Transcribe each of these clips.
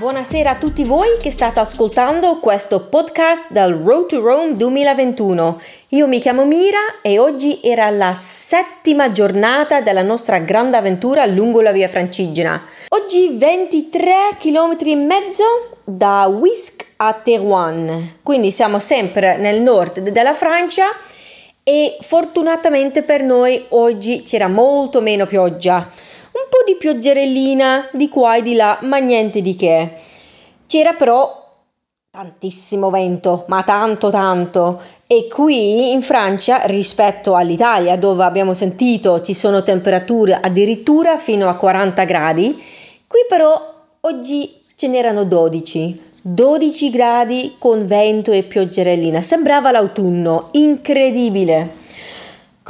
buonasera a tutti voi che state ascoltando questo podcast dal Road to Rome 2021. Io mi chiamo Mira e oggi era la settima giornata della nostra grande avventura lungo la via Francigena. Oggi 23 km e mezzo da Whisk a Terouanne, quindi siamo sempre nel nord della Francia e fortunatamente per noi oggi c'era molto meno pioggia di pioggerellina di qua e di là, ma niente di che. C'era però tantissimo vento, ma tanto tanto. E qui in Francia, rispetto all'Italia, dove abbiamo sentito ci sono temperature addirittura fino a 40 gradi, qui però oggi ce n'erano 12. 12 gradi con vento e pioggerellina. Sembrava l'autunno, incredibile.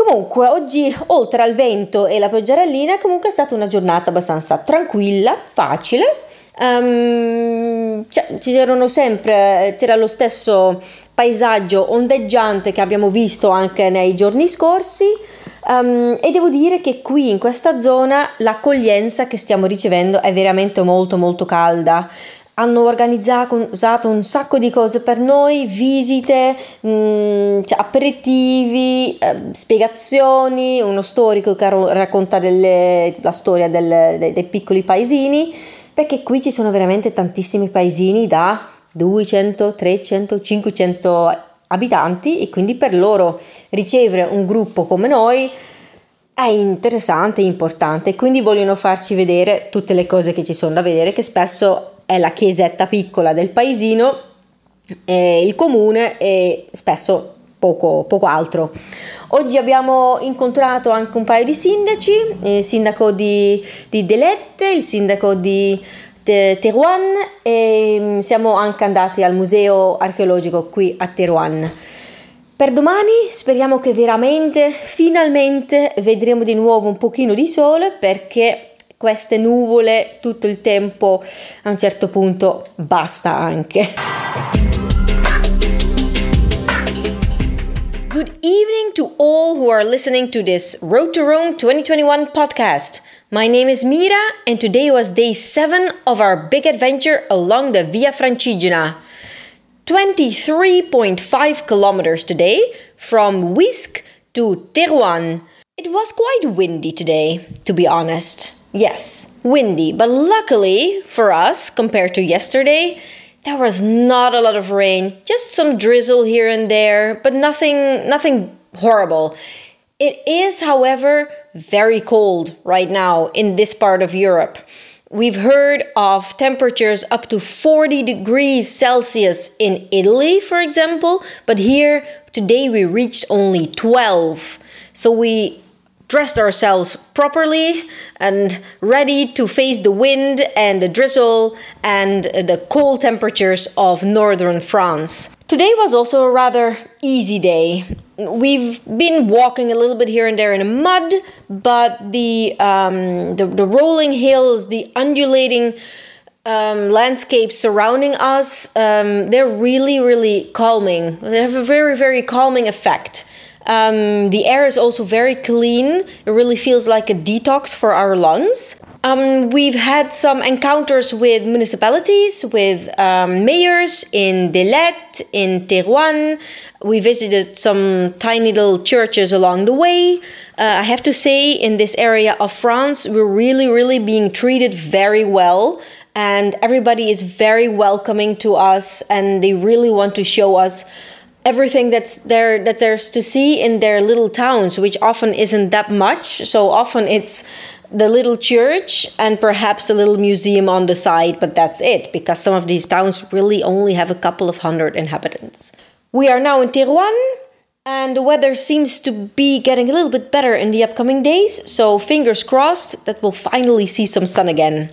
Comunque, oggi, oltre al vento e la pioggerellina, comunque è stata una giornata abbastanza tranquilla, facile. Um, c'erano sempre, c'era lo stesso paesaggio ondeggiante che abbiamo visto anche nei giorni scorsi um, e devo dire che qui in questa zona l'accoglienza che stiamo ricevendo è veramente molto molto calda hanno organizzato un sacco di cose per noi, visite, mh, mm, cioè aperitivi, eh, spiegazioni, uno storico che racconta delle, la storia del, dei, dei piccoli paesini, perché qui ci sono veramente tantissimi paesini da 200, 300, 500 abitanti e quindi per loro ricevere un gruppo come noi è interessante, importante, quindi vogliono farci vedere tutte le cose che ci sono da vedere che spesso è la chiesetta piccola del paesino, eh, il comune e spesso poco, poco, altro. Oggi abbiamo incontrato anche un paio di sindaci, il sindaco di, di Delette, il sindaco di Teruan e mm, siamo anche andati al museo archeologico qui a Teruan. Per domani speriamo che veramente, finalmente vedremo di nuovo un pochino di sole perché queste nuvole tutto il tempo a un certo punto basta anche. Good evening to all who are listening to this Road to Rome 2021 podcast. My name is Mira, and today was day 7 of our big adventure along the Via Francigena. 23.5 kilometers today from Wisques to Terouanne. It was quite windy today, to be honest. Yes, windy, but luckily for us, compared to yesterday, there was not a lot of rain, just some drizzle here and there, but nothing nothing horrible. It is, however, very cold right now in this part of Europe. We've heard of temperatures up to 40 degrees Celsius in Italy, for example, but here today we reached only 12. So we dressed ourselves properly and ready to face the wind and the drizzle and the cold temperatures of northern France. Today was also a rather easy day. We've been walking a little bit here and there in the mud, but the um, the, the rolling hills, the undulating um, landscapes surrounding us, um, they're really, really calming. They have a very, very calming effect. Um, the air is also very clean. It really feels like a detox for our lungs. Um, we've had some encounters with municipalities, with um, mayors in Delette, in Terouanne. We visited some tiny little churches along the way. Uh, I have to say, in this area of France, we're really, really being treated very well. And everybody is very welcoming to us, and they really want to show us everything that's there that there's to see in their little towns which often isn't that much. So often it's the little church and perhaps a little museum on the side but that's it because some of these towns really only have a couple of hundred inhabitants. We are now in Terouanne and the weather seems to be getting a little bit better in the upcoming days so fingers crossed that we'll finally see some sun again